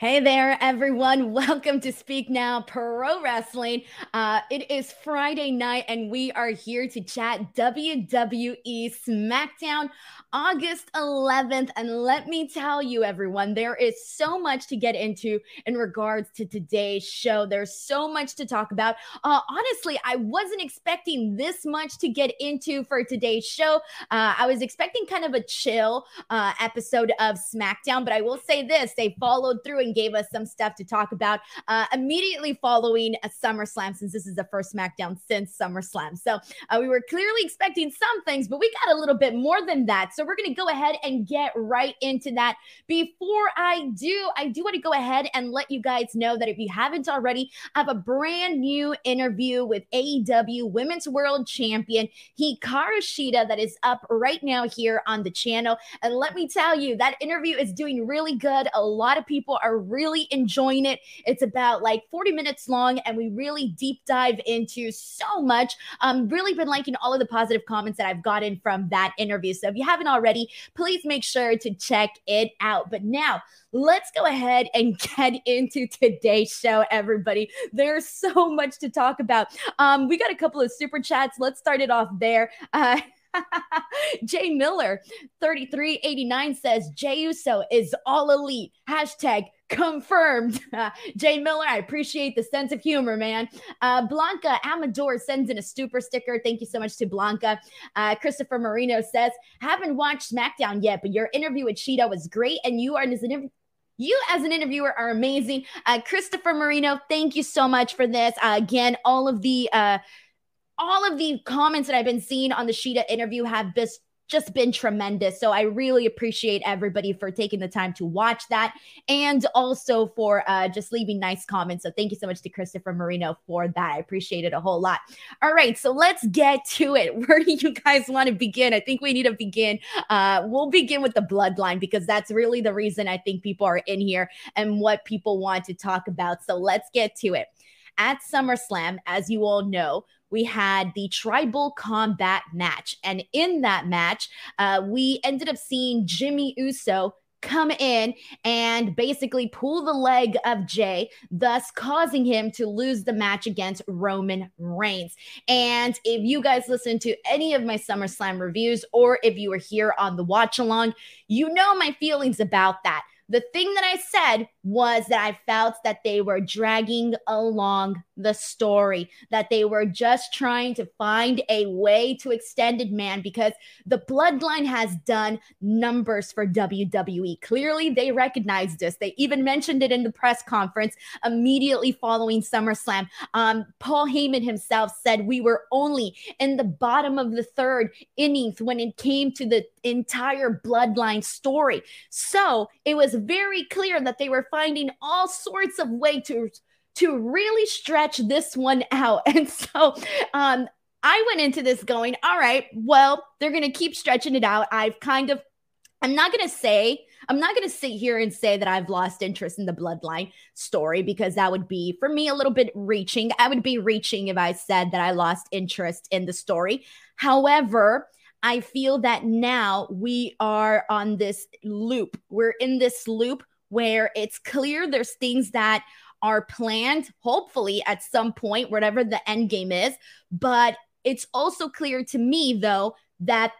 Hey there, everyone. Welcome to Speak Now Pro Wrestling. Uh, it is Friday night, and we are here to chat WWE SmackDown August 11th. And let me tell you, everyone, there is so much to get into in regards to today's show. There's so much to talk about. Uh, honestly, I wasn't expecting this much to get into for today's show. Uh, I was expecting kind of a chill uh, episode of SmackDown, but I will say this they followed through and and gave us some stuff to talk about uh, immediately following a SummerSlam, since this is the first SmackDown since SummerSlam. So uh, we were clearly expecting some things, but we got a little bit more than that. So we're going to go ahead and get right into that. Before I do, I do want to go ahead and let you guys know that if you haven't already, I have a brand new interview with AEW Women's World Champion Hikaru Shida that is up right now here on the channel. And let me tell you, that interview is doing really good. A lot of people are really enjoying it. It's about like 40 minutes long, and we really deep dive into so much. Um, really been liking all of the positive comments that I've gotten from that interview. So if you haven't already, please make sure to check it out. But now let's go ahead and get into today's show, everybody. There's so much to talk about. Um, we got a couple of super chats. Let's start it off there. Uh, Jay Miller, 3389 says Jey Uso is all elite. Hashtag confirmed. Jay Miller, I appreciate the sense of humor, man. Uh, Blanca Amador sends in a super sticker. Thank you so much to Blanca. Uh, Christopher Marino says, haven't watched SmackDown yet, but your interview with Shida was great, and you are an you as an interviewer are amazing. Uh, Christopher Marino, thank you so much for this. Uh, again, all of the uh, all of the comments that I've been seeing on the Shida interview have just just been tremendous. So I really appreciate everybody for taking the time to watch that and also for uh, just leaving nice comments. So thank you so much to Christopher Marino for that. I appreciate it a whole lot. All right, so let's get to it. Where do you guys want to begin? I think we need to begin. Uh, we'll begin with the bloodline because that's really the reason I think people are in here and what people want to talk about. So let's get to it. At SummerSlam, as you all know, we had the tribal combat match. And in that match, uh, we ended up seeing Jimmy Uso come in and basically pull the leg of Jey, thus causing him to lose the match against Roman Reigns. And if you guys listen to any of my SummerSlam reviews, or if you were here on the watch along, you know my feelings about that. The thing that I said was that I felt that they were dragging along the story, that they were just trying to find a way to extend it, man, because the bloodline has done numbers for WWE. Clearly, they recognized this. They even mentioned it in the press conference immediately following SummerSlam. Um, Paul Heyman himself said we were only in the bottom of the third innings when it came to the entire bloodline story. So it was very clear that they were finding all sorts of ways to to really stretch this one out. And so um I went into this going, all right, well, they're going to keep stretching it out. I've kind of I'm not going to say I'm not going to sit here and say that I've lost interest in the bloodline story because that would be for me a little bit reaching. I would be reaching if I said that I lost interest in the story. However, I feel that now we are on this loop. We're in this loop where it's clear there's things that are planned, hopefully at some point, whatever the end game is. But it's also clear to me, though, that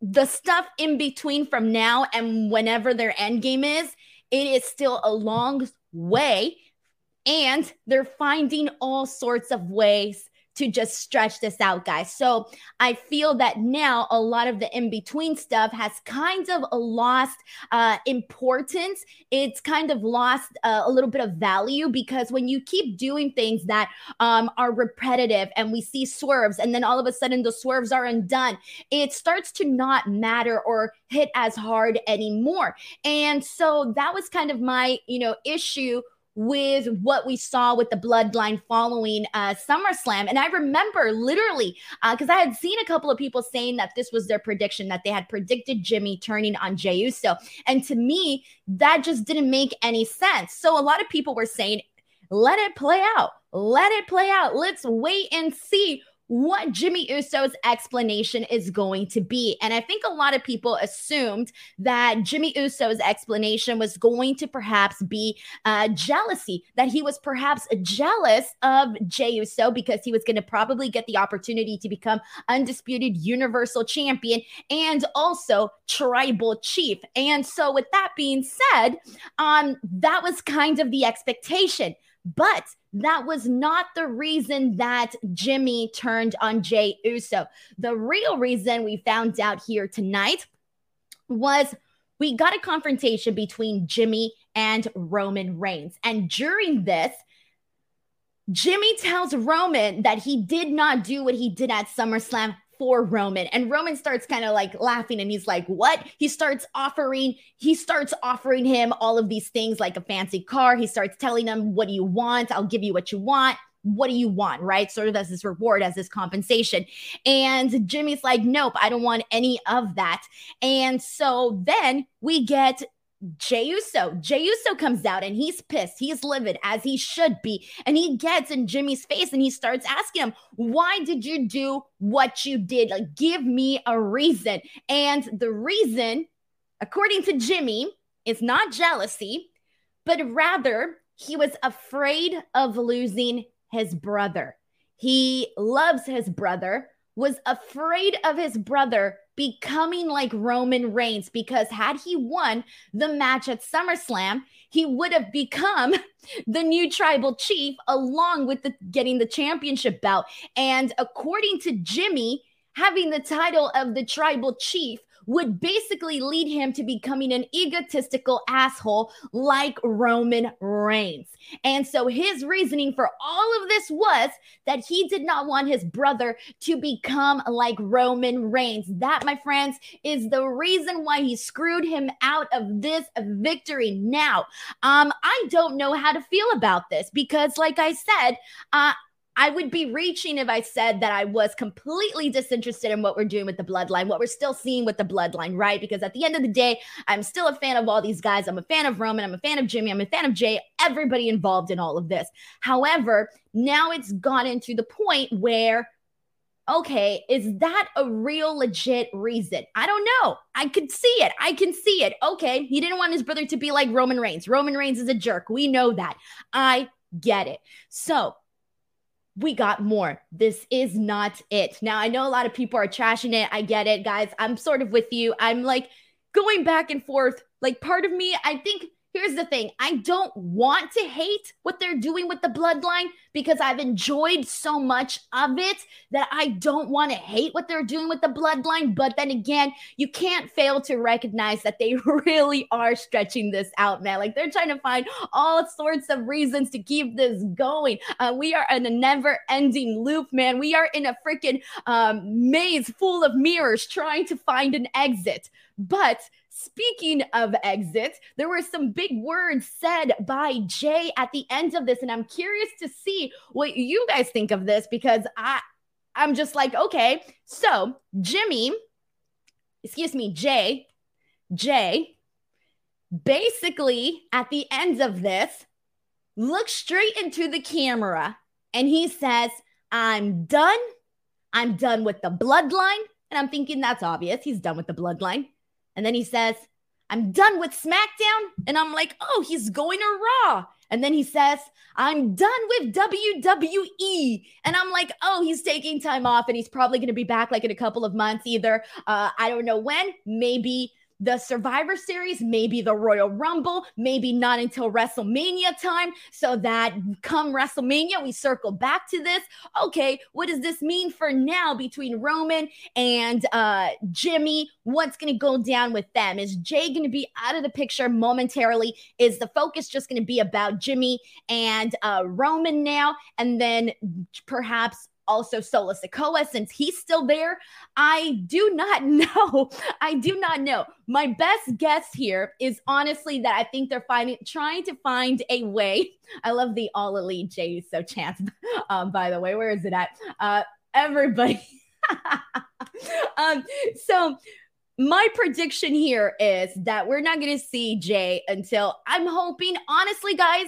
the stuff in between from now and whenever their end game is, it is still a long way. And they're finding all sorts of ways to just stretch this out, guys. So I feel that now a lot of the in between stuff has kind of lost uh, importance. It's kind of lost uh, a little bit of value because when you keep doing things that um, are repetitive and we see swerves, and then all of a sudden the swerves are undone, it starts to not matter or hit as hard anymore. And so that was kind of my, you know, issue with what we saw with the bloodline following uh, SummerSlam. And I remember literally, because uh, I had seen a couple of people saying that this was their prediction, that they had predicted Jimmy turning on Jey Uso. And to me, that just didn't make any sense. So a lot of people were saying, let it play out. Let it play out. Let's wait and see what Jimmy Uso's explanation is going to be. And I think a lot of people assumed that Jimmy Uso's explanation was going to perhaps be uh, jealousy, that he was perhaps jealous of Jey Uso because he was going to probably get the opportunity to become undisputed universal champion and also tribal chief. And so, with that being said, um, that was kind of the expectation. But that was not the reason that Jimmy turned on Jey Uso. The real reason we found out here tonight was we got a confrontation between Jimmy and Roman Reigns. And during this, Jimmy tells Roman that he did not do what he did at SummerSlam for Roman. And Roman starts kind of like laughing and he's like, What? He starts offering, he starts offering him all of these things like a fancy car. He starts telling him, What do you want? I'll give you what you want what do you want? Right. Sort of as this reward, as this compensation. And Jimmy's like, nope, I don't want any of that. And so then we get Jey Uso. Jey Uso comes out and he's pissed. He's livid as he should be. And he gets in Jimmy's face and he starts asking him, Why did you do what you did? Like, give me a reason. And the reason, according to Jimmy, is not jealousy, but rather he was afraid of losing his brother. He loves his brother, was afraid of his brother becoming like Roman Reigns because had he won the match at SummerSlam, he would have become the new tribal chief along with the getting the championship belt. And according to Jimmy, having the title of the tribal chief would basically lead him to becoming an egotistical asshole like Roman Reigns. And so his reasoning for all of this was that he did not want his brother to become like Roman Reigns. That, my friends, is the reason why he screwed him out of this victory. Now, um, I don't know how to feel about this because, like I said, uh, I would be reaching if I said that I was completely disinterested in what we're doing with the bloodline, what we're still seeing with the bloodline, right? Because at the end of the day, I'm still a fan of all these guys. I'm a fan of Roman. I'm a fan of Jimmy. I'm a fan of Jey, everybody involved in all of this. However, now it's gotten to the point where, okay, is that a real legit reason? I don't know. I could see it. I can see it. Okay, he didn't want his brother to be like Roman Reigns. Roman Reigns is a jerk. We know that. I get it. So, we got more. This is not it. Now, I know a lot of people are trashing it. I get it, guys. I'm sort of with you. I'm like going back and forth. Like, part of me, I think Here's the thing I don't want to hate what they're doing with the bloodline because I've enjoyed so much of it that I don't want to hate what they're doing with the bloodline. But then again, you can't fail to recognize that they really are stretching this out, man. Like they're trying to find all sorts of reasons to keep this going. Uh, we are in a never ending loop, man. We are in a freaking um, maze full of mirrors trying to find an exit. But Speaking of exits, there were some big words said by Jey at the end of this, and I'm curious to see what you guys think of this because I, I'm just like, okay, so Jimmy, excuse me, Jey, Jey, basically at the end of this, looks straight into the camera and he says, I'm done. I'm done with the bloodline. And I'm thinking that's obvious. He's done with the bloodline. And then he says, I'm done with SmackDown. And I'm like, oh, he's going to Raw. And then he says, I'm done with WWE. And I'm like, oh, he's taking time off and he's probably going to be back like in a couple of months, either. Uh, I don't know when, maybe the Survivor Series, maybe the Royal Rumble, maybe not until WrestleMania time, so that come WrestleMania, we circle back to this. Okay, what does this mean for now between Roman and uh, Jimmy? What's going to go down with them? Is Jey going to be out of the picture momentarily? Is the focus just going to be about Jimmy and uh, Roman now? And then perhaps also Solo Sikoa since he's still there. I do not know. I do not know. My best guess here is honestly that I think they're finding trying to find a way. I love the all elite Jey so chance. Um, by the way, where is it at? Uh, everybody. um, so my prediction here is that we're not going to see Jey until I'm hoping, honestly, guys,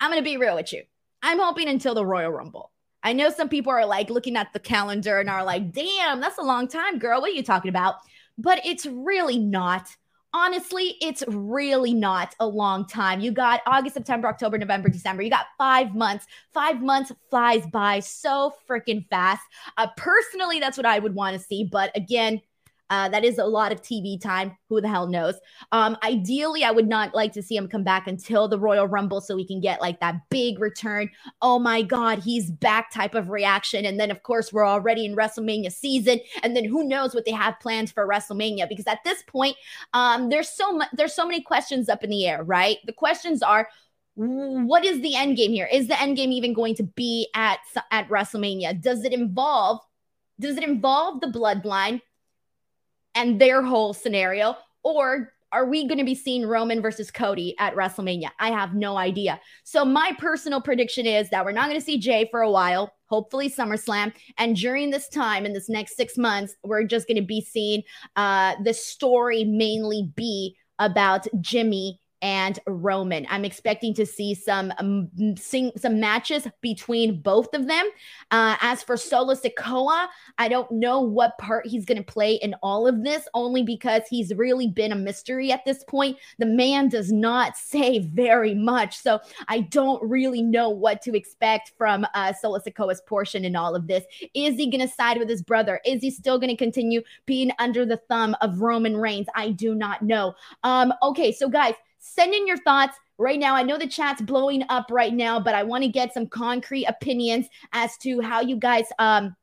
I'm going to be real with you. I'm hoping until the Royal Rumble. I know some people are like looking at the calendar and are like, damn, that's a long time, girl. What are you talking about? But it's really not. Honestly, it's really not a long time. You got August, September, October, November, December. You got five months. Five months flies by so freaking fast. Uh, personally, that's what I would want to see. But again, uh, that is a lot of TV time. Who the hell knows? Um, ideally, I would not like to see him come back until the Royal Rumble so we can get like that big return. Oh my God, he's back type of reaction. And then, of course, we're already in WrestleMania season. And then who knows what they have planned for WrestleMania? Because at this point, um, there's so there's so many questions up in the air, right? The questions are, what is the end game here? Is the end game even going to be at at WrestleMania? Does it involve does it involve the bloodline? And their whole scenario? Or are we going to be seeing Roman versus Cody at WrestleMania? I have no idea. So, my personal prediction is that we're not going to see Jey for a while, hopefully SummerSlam. And during this time, in this next six months, we're just going to be seeing uh, the story mainly be about Jimmy and Roman. I'm expecting to see some um, some matches between both of them. Uh, as for Solo Sikoa, I don't know what part he's going to play in all of this, only because he's really been a mystery at this point. The man does not say very much, so I don't really know what to expect from uh, Solo Sikoa's portion in all of this. Is he going to side with his brother? Is he still going to continue being under the thumb of Roman Reigns? I do not know. Um, okay, so guys Send in your thoughts right now. I know the chat's blowing up right now, but I want to get some concrete opinions as to how you guys um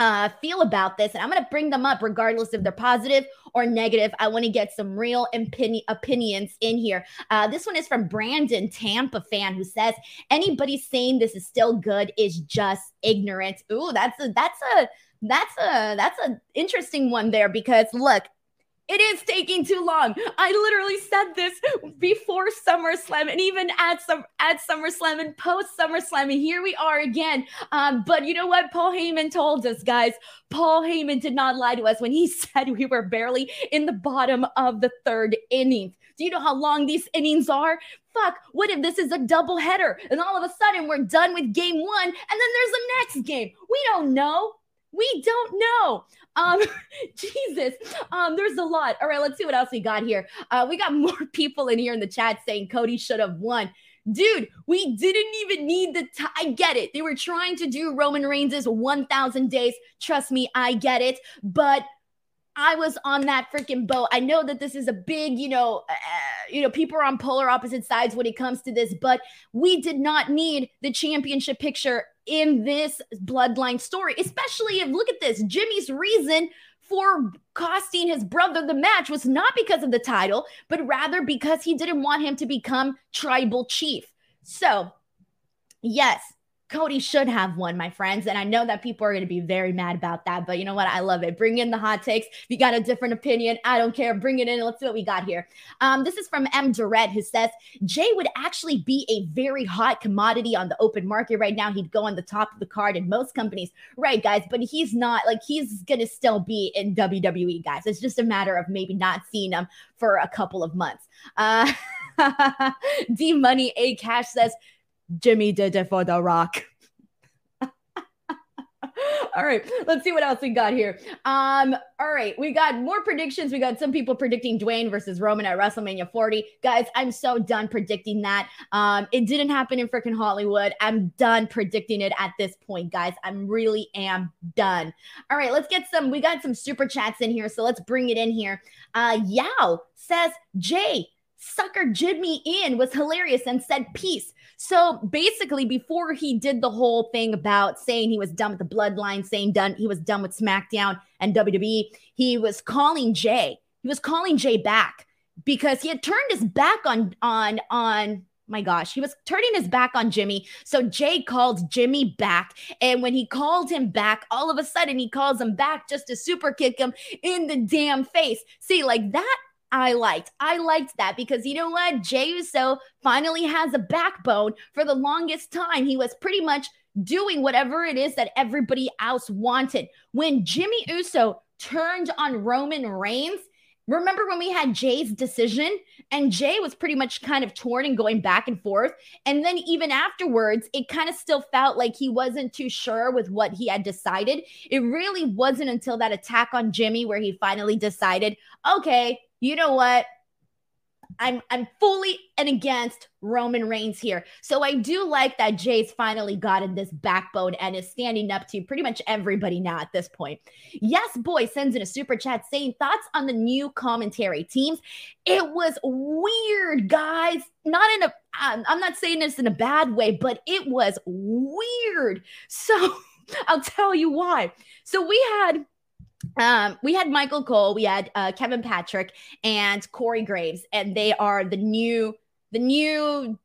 uh, feel about this. And I'm going to bring them up regardless if they're positive or negative. I want to get some real opini- opinions in here. Uh, this one is from Brandon, Tampa fan, who says anybody saying this is still good is just ignorant. Ooh, that's a that's a that's a that's an interesting one there because look, it is taking too long. I literally said this before SummerSlam and even at some at SummerSlam and post SummerSlam. And here we are again. Um, but you know what? Paul Heyman told us, guys. Paul Heyman did not lie to us when he said we were barely in the bottom of the third inning. Do you know how long these innings are? Fuck, what if this is a double header and all of a sudden we're done with game one and then there's a next game? We don't know. We don't know. Um, Jesus. Um, there's a lot. All right, let's see what else we got here. Uh, we got more people in here in the chat saying Cody should have won. Dude, we didn't even need the time. I get it. They were trying to do Roman Reigns' 1,000 days. Trust me, I get it. But I was on that freaking boat. I know that this is a big, you know, uh, you know, people are on polar opposite sides when it comes to this, but we did not need the championship picture in this bloodline story, especially if look at this Jimmy's reason for costing his brother the match was not because of the title, but rather because he didn't want him to become tribal chief. So, yes, Cody should have won, my friends. And I know that people are going to be very mad about that, but you know what? I love it. Bring in the hot takes. If you got a different opinion, I don't care. Bring it in. Let's see what we got here. Um, this is from M. Durrett, who says Jey would actually be a very hot commodity on the open market right now. He'd go on the top of the card in most companies. Right, guys. But he's not like he's going to still be in WWE, guys. It's just a matter of maybe not seeing him for a couple of months. Uh, D Money A Cash says, Jimmy did it for The Rock. all right, let's see what else we got here. Um, all right, we got more predictions. We got some people predicting Dwayne versus Roman at WrestleMania 40. Guys, I'm so done predicting that. Um, it didn't happen in freaking Hollywood. I'm done predicting it at this point, guys. I'm really am done. All right, let's get some. We got some super chats in here, so let's bring it in here. Uh, Yao says, Jey, sucker Jimmy in was hilarious and said peace. So basically, before he did the whole thing about saying he was done with the bloodline, saying done he was done with SmackDown and WWE, he was calling Jey. He was calling Jey back because he had turned his back on on on my gosh, he was turning his back on Jimmy. So Jey called Jimmy back. And when he called him back, all of a sudden he calls him back just to super kick him in the damn face. See, like that I liked. I liked that because you know what? Jey Uso finally has a backbone. For the longest time, he was pretty much doing whatever it is that everybody else wanted. When Jimmy Uso turned on Roman Reigns, Remember when we had Jey's decision and Jey was pretty much kind of torn and going back and forth. And then even afterwards, it kind of still felt like he wasn't too sure with what he had decided. It really wasn't until that attack on Jimmy where he finally decided, okay, you know what? I'm I'm fully and against Roman Reigns here. So I do like that Jey's finally gotten this backbone and is standing up to pretty much everybody now at this point. Yes, boy sends in a super chat saying thoughts on the new commentary teams. It was weird, guys. Not in a I'm not saying this in a bad way, but it was weird. So I'll tell you why. So we had um, we had Michael Cole, we had uh, Kevin Patrick, and Corey Graves, and they are the new the new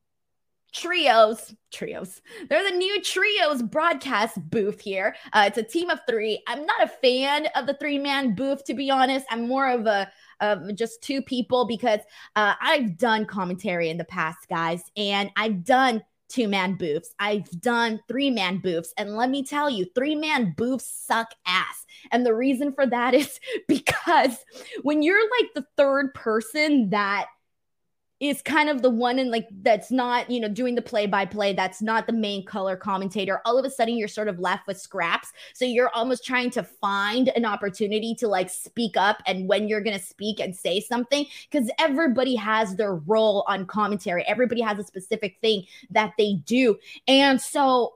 trios trios. They're the new trios broadcast booth here. Uh, it's a team of three. I'm not a fan of the three man booth to be honest. I'm more of a of just two people because uh, i've done commentary in the past guys and i've done two man booths. I've done three man booths. And let me tell you, three man booths suck ass. And the reason for that is because when you're like the third person that is kind of the one and like that's not you know doing the play by play that's not the main color commentator. All of a sudden you're sort of left with scraps. So you're almost trying to find an opportunity to like speak up and when you're going to speak and say something because everybody has their role on commentary. Everybody has a specific thing that they do. And so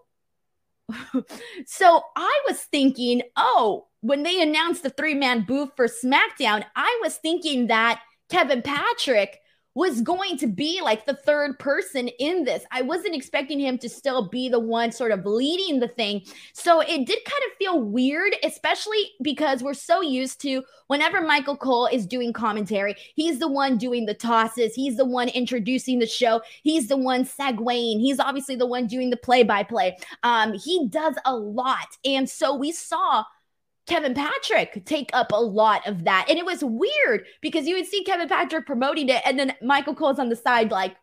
so I was thinking, oh, when they announced the three man booth for SmackDown, I was thinking that Kevin Patrick was going to be like the third person in this. I wasn't expecting him to still be the one sort of leading the thing. So it did kind of feel weird, especially because we're so used to whenever Michael Cole is doing commentary, he's the one doing the tosses, he's the one introducing the show, he's the one segueing, he's obviously the one doing the play by play. Um, he does a lot. And so we saw Kevin Patrick take up a lot of that. And it was weird because you would see Kevin Patrick promoting it, and then Michael Cole's on the side, like,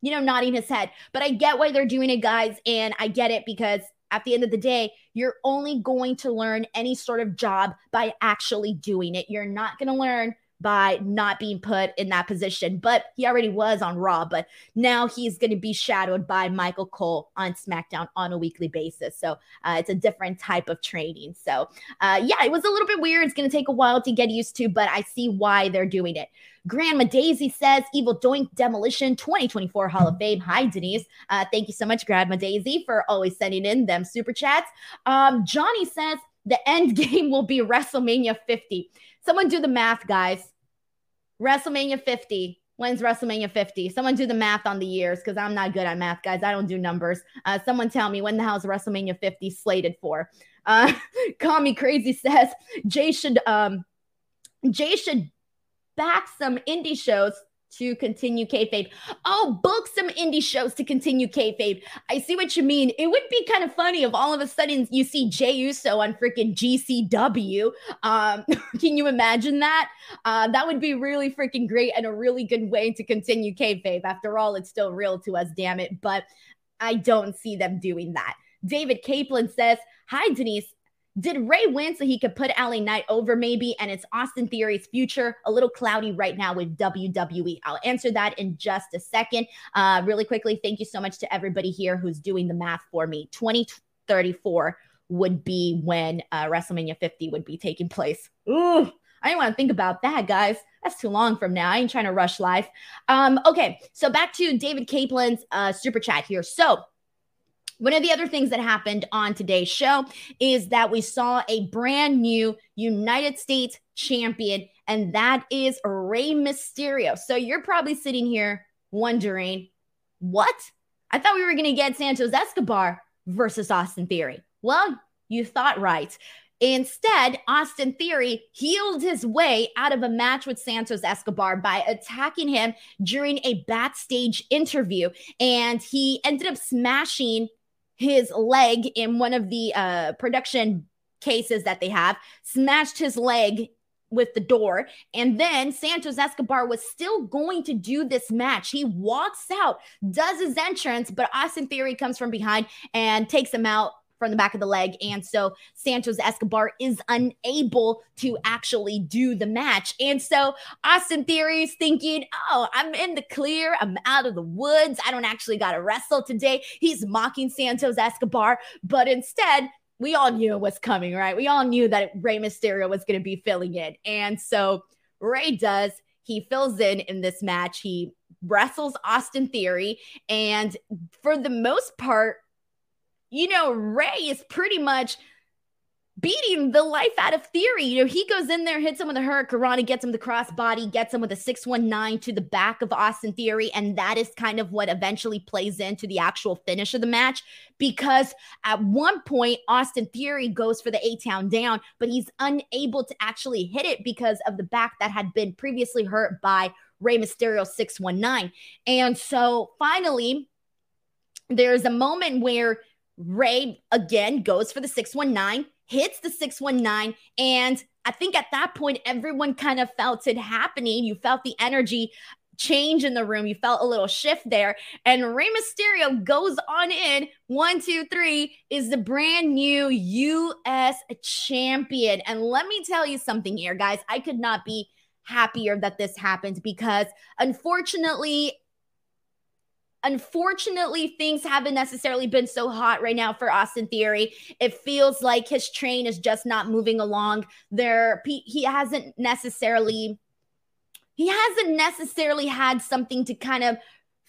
you know, nodding his head. But I get why they're doing it, guys. And I get it because at the end of the day, you're only going to learn any sort of job by actually doing it. You're not going to learn by not being put in that position. But he already was on Raw, but now he's going to be shadowed by Michael Cole on SmackDown on a weekly basis. So uh, it's a different type of training. So uh, yeah, it was a little bit weird. It's going to take a while to get used to, but I see why they're doing it. Grandma Daisy says, Evil Doink Demolition 2024 Hall of Fame. Hi, Denise. Uh, thank you so much, Grandma Daisy, for always sending in them super chats. Um, Johnny says, the end game will be WrestleMania 50. Someone do the math, guys. WrestleMania 50. When's WrestleMania 50? Someone do the math on the years because I'm not good at math, guys. I don't do numbers. Uh, someone tell me when the hell's WrestleMania 50 slated for? Uh, Call Me Crazy says Jey should um Jey should back some indie shows to continue kayfabe. Oh, book some indie shows to continue kayfabe. I see what you mean. It would be kind of funny if all of a sudden you see Jey Uso on freaking GCW. Um, can you imagine that? Uh, that would be really freaking great and a really good way to continue kayfabe. After all, it's still real to us, damn it. But I don't see them doing that. David Kaplan says, Hi, Denise. Did Rey win so he could put LA Knight over maybe? And it's Austin Theory's future a little cloudy right now with WWE. I'll answer that in just a second. Uh, really quickly, thank you so much to everybody here who's doing the math for me. 2034 would be when uh, WrestleMania 50 would be taking place. Ooh, I didn't want to think about that, guys. That's too long from now. I ain't trying to rush life. Um, okay, so back to David Kaplan's uh, super chat here. So one of the other things that happened on today's show is that we saw a brand new United States champion, and that is Rey Mysterio. So you're probably sitting here wondering, what? I thought we were going to get Santos Escobar versus Austin Theory. Well, you thought right. Instead, Austin Theory heeled his way out of a match with Santos Escobar by attacking him during a backstage interview. And he ended up smashing his leg in one of the uh, production cases that they have, smashed his leg with the door. And then Santos Escobar was still going to do this match. He walks out, does his entrance, but Austin Theory comes from behind and takes him out from the back of the leg. And so Santos Escobar is unable to actually do the match. And so Austin Theory is thinking, oh, I'm in the clear. I'm out of the woods. I don't actually got to wrestle today. He's mocking Santos Escobar. But instead, we all knew it was coming, right? We all knew that Rey Mysterio was going to be filling in. And so Rey does. He fills in in this match. He wrestles Austin Theory. And for the most part, you know, Rey is pretty much beating the life out of Theory. You know, he goes in there, hits him with a hurricanrana, gets him the crossbody, gets him with a 619 to the back of Austin Theory. And that is kind of what eventually plays into the actual finish of the match. Because at one point, Austin Theory goes for the A town down, but he's unable to actually hit it because of the back that had been previously hurt by Rey Mysterio 619. And so finally, there's a moment where Rey again goes for the 619 hits the 619. And I think at that point, everyone kind of felt it happening. You felt the energy change in the room. You felt a little shift there. And Rey Mysterio goes on in. One, two, three is the brand new US champion. And let me tell you something here, guys. I could not be happier that this happened because unfortunately, Unfortunately, things haven't necessarily been so hot right now for Austin Theory. It feels like his train is just not moving along. There, he hasn't necessarily he hasn't necessarily had something to kind of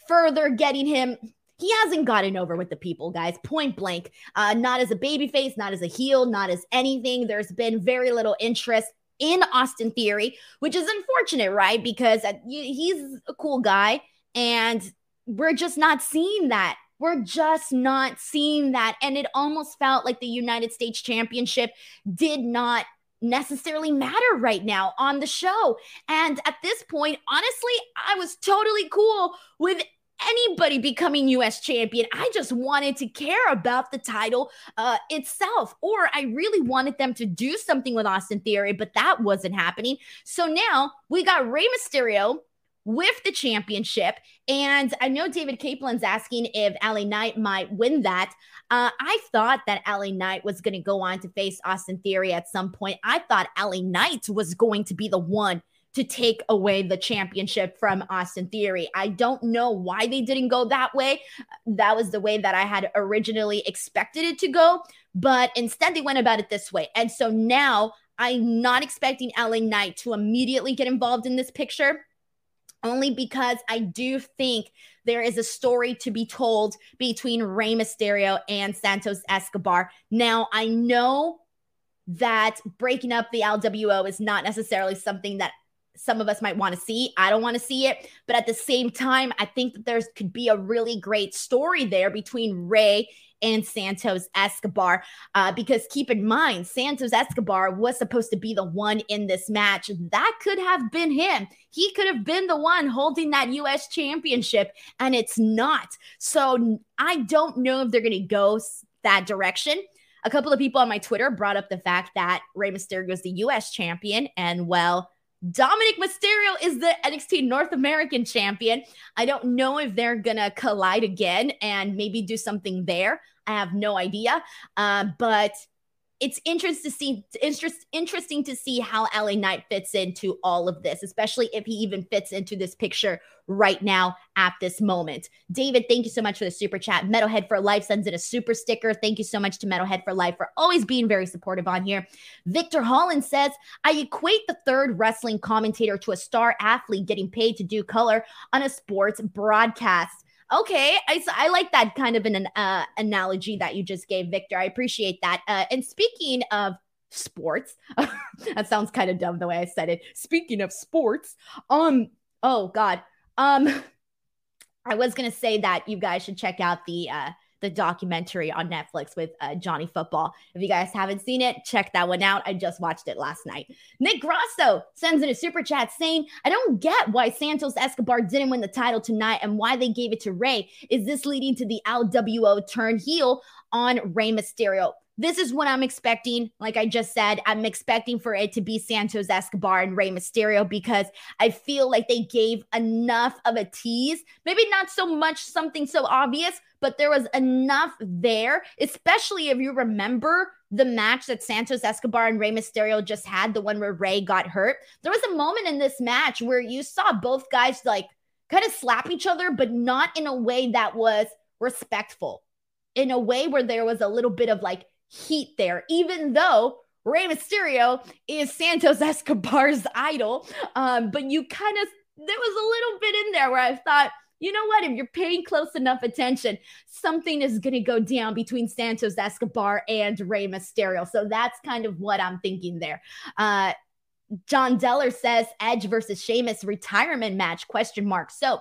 further getting him he hasn't gotten over with the people, guys. Point blank. Uh, not as a babyface, not as a heel, not as anything. There's been very little interest in Austin Theory, which is unfortunate, right? Because uh, he's a cool guy, and we're just not seeing that. We're just not seeing that. And it almost felt like the United States Championship did not necessarily matter right now on the show. And at this point, honestly, I was totally cool with anybody becoming US champion. I just wanted to care about the title uh, itself, or I really wanted them to do something with Austin Theory, but that wasn't happening. So now we got Rey Mysterio with the championship. And I know David Kaplan's asking if LA Knight might win that. Uh, I thought that LA Knight was going to go on to face Austin Theory at some point. I thought LA Knight was going to be the one to take away the championship from Austin Theory. I don't know why they didn't go that way. That was the way that I had originally expected it to go, but instead they went about it this way. And so now I'm not expecting LA Knight to immediately get involved in this picture only because I do think there is a story to be told between Rey Mysterio and Santos Escobar. Now, I know that breaking up the LWO is not necessarily something that some of us might want to see. I don't want to see it, but at the same time, I think that there's could be a really great story there between Rey and Santos Escobar. Uh, because keep in mind, Santos Escobar was supposed to be the one in this match. That could have been him. He could have been the one holding that U.S. championship, and it's not. So I don't know if they're going to go that direction. A couple of people on my Twitter brought up the fact that Rey Mysterio is the U.S. champion, and well, Dominic Mysterio is the NXT North American champion. I don't know if they're going to collide again and maybe do something there. I have no idea. Uh, but it's interesting to see interest, interesting to see how LA Knight fits into all of this, especially if he even fits into this picture right now at this moment. David, thank you so much for the super chat. Metalhead for Life sends in a super sticker. Thank you so much to Metalhead for Life for always being very supportive on here. Victor Holland says, I equate the third wrestling commentator to a star athlete getting paid to do color on a sports broadcast. Okay, I, I like that kind of an uh, analogy that you just gave, Victor. I appreciate that. Uh, and speaking of sports, that sounds kind of dumb the way I said it. Speaking of sports, um, oh god, um, I was gonna say that you guys should check out the uh the documentary on Netflix with uh, Johnny Football. If you guys haven't seen it, check that one out. I just watched it last night. Nick Grosso sends in a super chat saying, I don't get why Santos Escobar didn't win the title tonight and why they gave it to Rey. Is this leading to the LWO turn heel on Rey Mysterio? this is what I'm expecting. Like I just said, I'm expecting for it to be Santos Escobar and Rey Mysterio because I feel like they gave enough of a tease. Maybe not so much something so obvious, but there was enough there, especially if you remember the match that Santos Escobar and Rey Mysterio just had, the one where Rey got hurt. There was a moment in this match where you saw both guys like kind of slap each other, but not in a way that was respectful, in a way where there was a little bit of like heat there, even though Rey Mysterio is Santos Escobar's idol. Um, but you kind of, there was a little bit in there where I thought, you know what? If you're paying close enough attention, something is going to go down between Santos Escobar and Rey Mysterio. So that's kind of what I'm thinking there. Uh, John Deller says Edge versus Sheamus retirement match question mark. So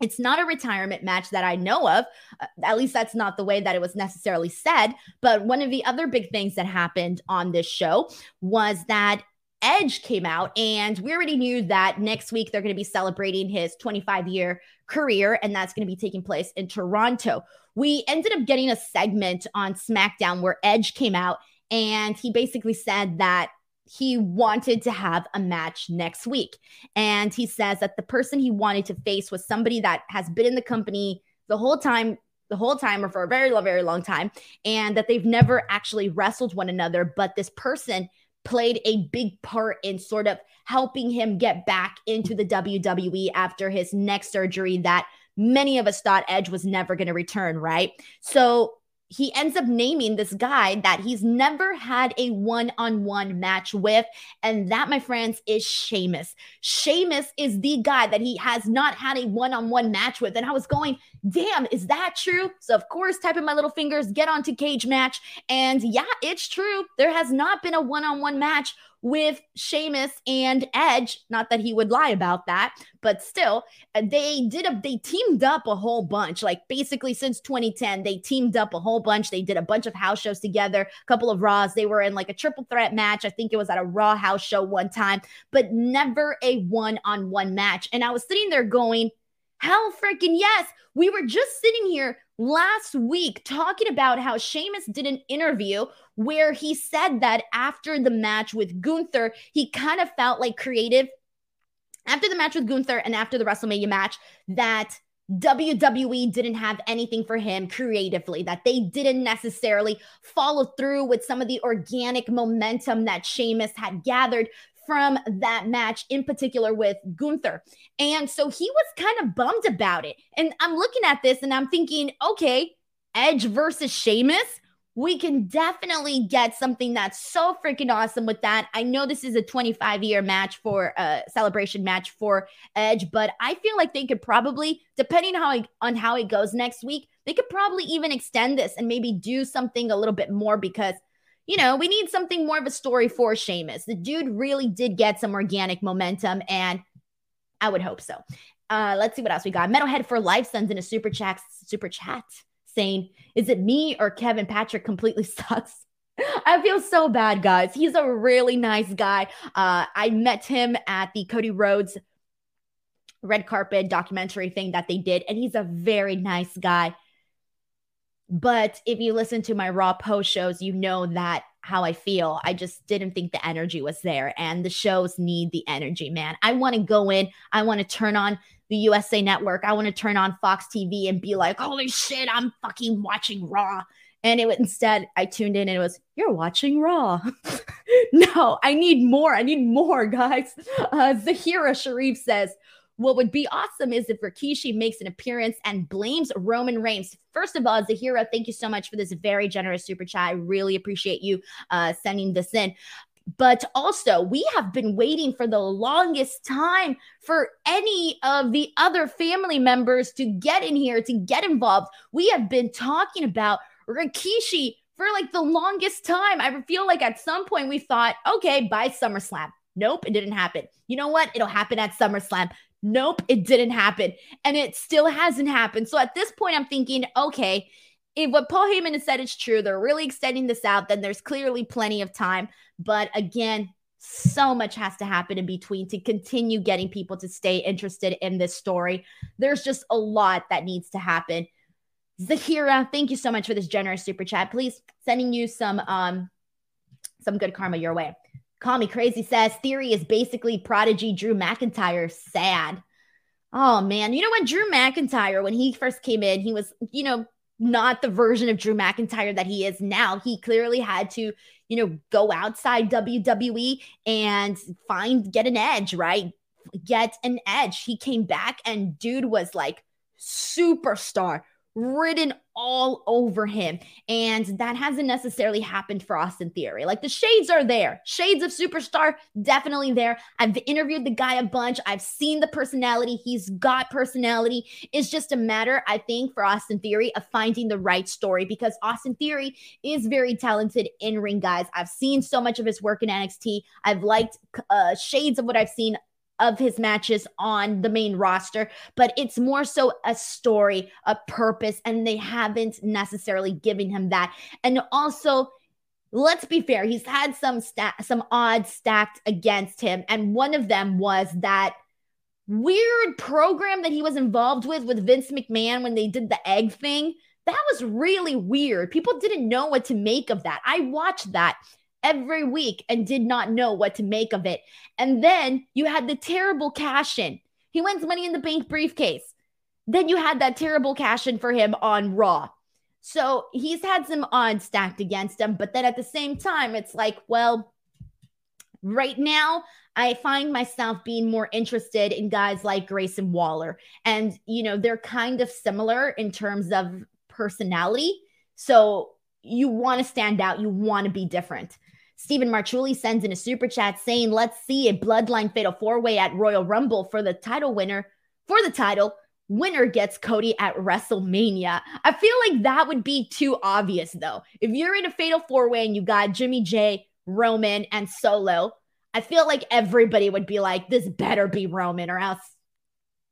it's not a retirement match that I know of. Uh, at least that's not the way that it was necessarily said. But one of the other big things that happened on this show was that Edge came out, and we already knew that next week they're going to be celebrating his 25 year career, and that's going to be taking place in Toronto. We ended up getting a segment on SmackDown where Edge came out and he basically said that he wanted to have a match next week. And he says that the person he wanted to face was somebody that has been in the company the whole time the whole time or for a very, very long time, and that they've never actually wrestled one another. But this person played a big part in sort of helping him get back into the WWE after his neck surgery that many of us thought Edge was never going to return, right? So he ends up naming this guy that he's never had a one on one match with. And that, my friends, is Sheamus. Sheamus is the guy that he has not had a one on one match with. And I was going, damn, is that true? So, of course, typing my little fingers, get onto Cagematch. And yeah, it's true. There has not been a one on one match with Sheamus and Edge. Not that he would lie about that, but still, uh, they did a they teamed up a whole bunch. Like basically since 2010, they teamed up a whole bunch. They did a bunch of house shows together, a couple of Raws. They were in like a triple threat match. I think it was at a Raw house show one time, but never a one-on-one match. And I was sitting there going, Hell freaking yes. We were just sitting here last week talking about how Sheamus did an interview where he said that after the match with Gunther, he kind of felt like creative. After the match with Gunther and after the WrestleMania match, that WWE didn't have anything for him creatively, that they didn't necessarily follow through with some of the organic momentum that Sheamus had gathered from that match in particular with Gunther. And so he was kind of bummed about it. And I'm looking at this and I'm thinking, okay, Edge versus Sheamus. We can definitely get something that's so freaking awesome with that. I know this is a 25 year match for a uh, celebration match for Edge, but I feel like they could probably, depending how it, on how it goes next week, they could probably even extend this and maybe do something a little bit more because you know, we need something more of a story for Sheamus. The dude really did get some organic momentum, and I would hope so. Uh, let's see what else we got. Metalhead for Life sends in a super chat, super chat saying, "Is it me or Kevin Patrick completely sucks?" I feel so bad, guys. He's a really nice guy. Uh, I met him at the Cody Rhodes red carpet documentary thing that they did, and he's a very nice guy. But if you listen to my Raw post shows, you know that how I feel. I just didn't think the energy was there. And the shows need the energy, man. I want to go in, I want to turn on the USA Network, I want to turn on Fox TV and be like, holy shit, I'm fucking watching Raw. And it instead, I tuned in and it was, you're watching Raw. no, I need more. I need more, guys. Uh, Zahira Sharif says, what would be awesome is if Rikishi makes an appearance and blames Roman Reigns. First of all, Zahira, thank you so much for this very generous super chat. I really appreciate you uh, sending this in. But also, we have been waiting for the longest time for any of the other family members to get in here, to get involved. We have been talking about Rikishi for like the longest time. I feel like at some point we thought, okay, by SummerSlam. Nope, it didn't happen. You know what? It'll happen at SummerSlam. Nope, it didn't happen. And it still hasn't happened. So at this point, I'm thinking, okay, if what Paul Heyman has said is true, they're really extending this out, then there's clearly plenty of time. But again, so much has to happen in between to continue getting people to stay interested in this story. There's just a lot that needs to happen. Zahira, thank you so much for this generous super chat. Please sending you some um some good karma your way. Call me crazy says theory is basically prodigy Drew McIntyre. Sad. Oh man, you know what? Drew McIntyre, when he first came in, he was, you know, not the version of Drew McIntyre that he is now. He clearly had to, you know, go outside WWE and find, get an edge, right? Get an edge. He came back and dude was like superstar, written all over him. And that hasn't necessarily happened for Austin Theory. Like the shades are there. Shades of superstar, definitely there. I've interviewed the guy a bunch. I've seen the personality. He's got personality. It's just a matter, I think, for Austin Theory of finding the right story because Austin Theory is very talented in ring, guys. I've seen so much of his work in NXT. I've liked uh, shades of what I've seen of his matches on the main roster, but it's more so a story, a purpose, and they haven't necessarily given him that. And also, let's be fair, he's had some sta- some odds stacked against him, and one of them was that weird program that he was involved with with Vince McMahon when they did the egg thing. That was really weird. People didn't know what to make of that. I watched that every week and did not know what to make of it. And then you had the terrible cash in. He wins money in the bank briefcase. Then you had that terrible cash in for him on Raw. So he's had some odds stacked against him. But then at the same time, it's like, well, right now, I find myself being more interested in guys like Grayson Waller. And, you know, they're kind of similar in terms of personality. So you want to stand out, you want to be different. Stephen Marchuli sends in a super chat saying, Let's see a bloodline fatal four way at Royal Rumble for the title winner. For the title, winner gets Cody at WrestleMania. I feel like that would be too obvious, though. If you're in a fatal four way and you got Jimmy Jey, Roman, and Solo, I feel like everybody would be like, This better be Roman, or else.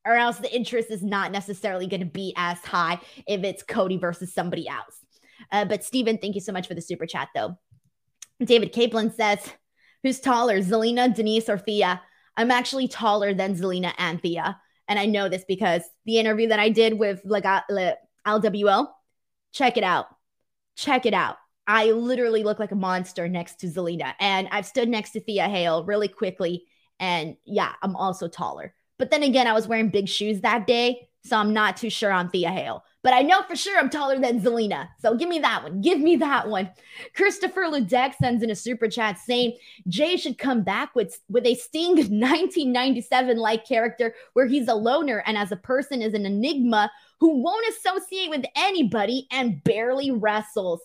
Or else the interest is not necessarily going to be as high if it's Cody versus somebody else. Uh, but Steven, thank you so much for the super chat, though. David Kaplan says, Who's taller, Zelina, Denise, or Thea? I'm actually taller than Zelina and Thea. And I know this because the interview that I did with like LWO, check it out. Check it out. I literally look like a monster next to Zelina. And I've stood next to Thea Hale really quickly. And yeah, I'm also taller. But then again, I was wearing big shoes that day. So I'm not too sure on Thea Hale but I know for sure I'm taller than Zelina. So give me that one. Give me that one. Christopher Ludek sends in a super chat saying Jey should come back with, with a Sting 1997 like character where he's a loner and as a person is an enigma who won't associate with anybody and barely wrestles.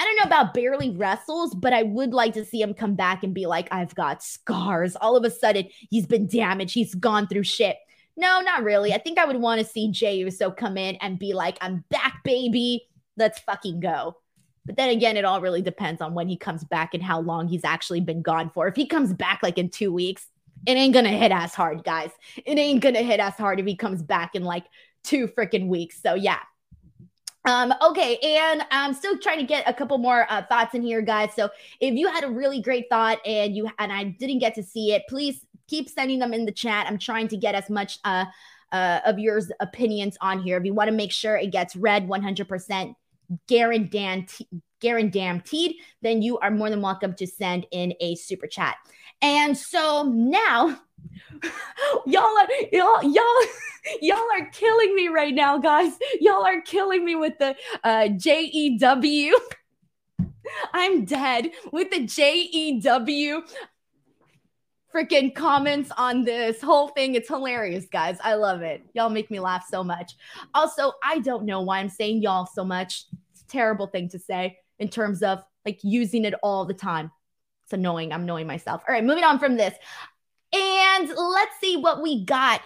I don't know about barely wrestles, but I would like to see him come back and be like, I've got scars. All of a sudden, he's been damaged. He's gone through shit. No, not really. I think I would want to see Jey Uso come in and be like, I'm back, baby. Let's fucking go. But then again, it all really depends on when he comes back and how long he's actually been gone for. If he comes back like in two weeks, it ain't gonna hit as hard, guys. It ain't gonna hit as hard if he comes back in like two freaking weeks. So yeah. Um, okay, and I'm still trying to get a couple more uh, thoughts in here, guys. So if you had a really great thought and you and I didn't get to see it, please keep sending them in the chat. I'm trying to get as much uh, uh, of yours opinions on here. If you want to make sure it gets read 100% guaranteed, guaranteed, then you are more than welcome to send in a super chat. And so now, y'all are y'all y'all y'all are killing me right now, guys. Y'all are killing me with the uh, J E W. I'm dead with the J E W freaking comments on this whole thing. It's hilarious, guys. I love it. Y'all make me laugh so much. Also, I don't know why I'm saying y'all so much. It's a terrible thing to say in terms of like using it all the time. It's annoying. I'm annoying myself. All right, moving on from this. And let's see what we got.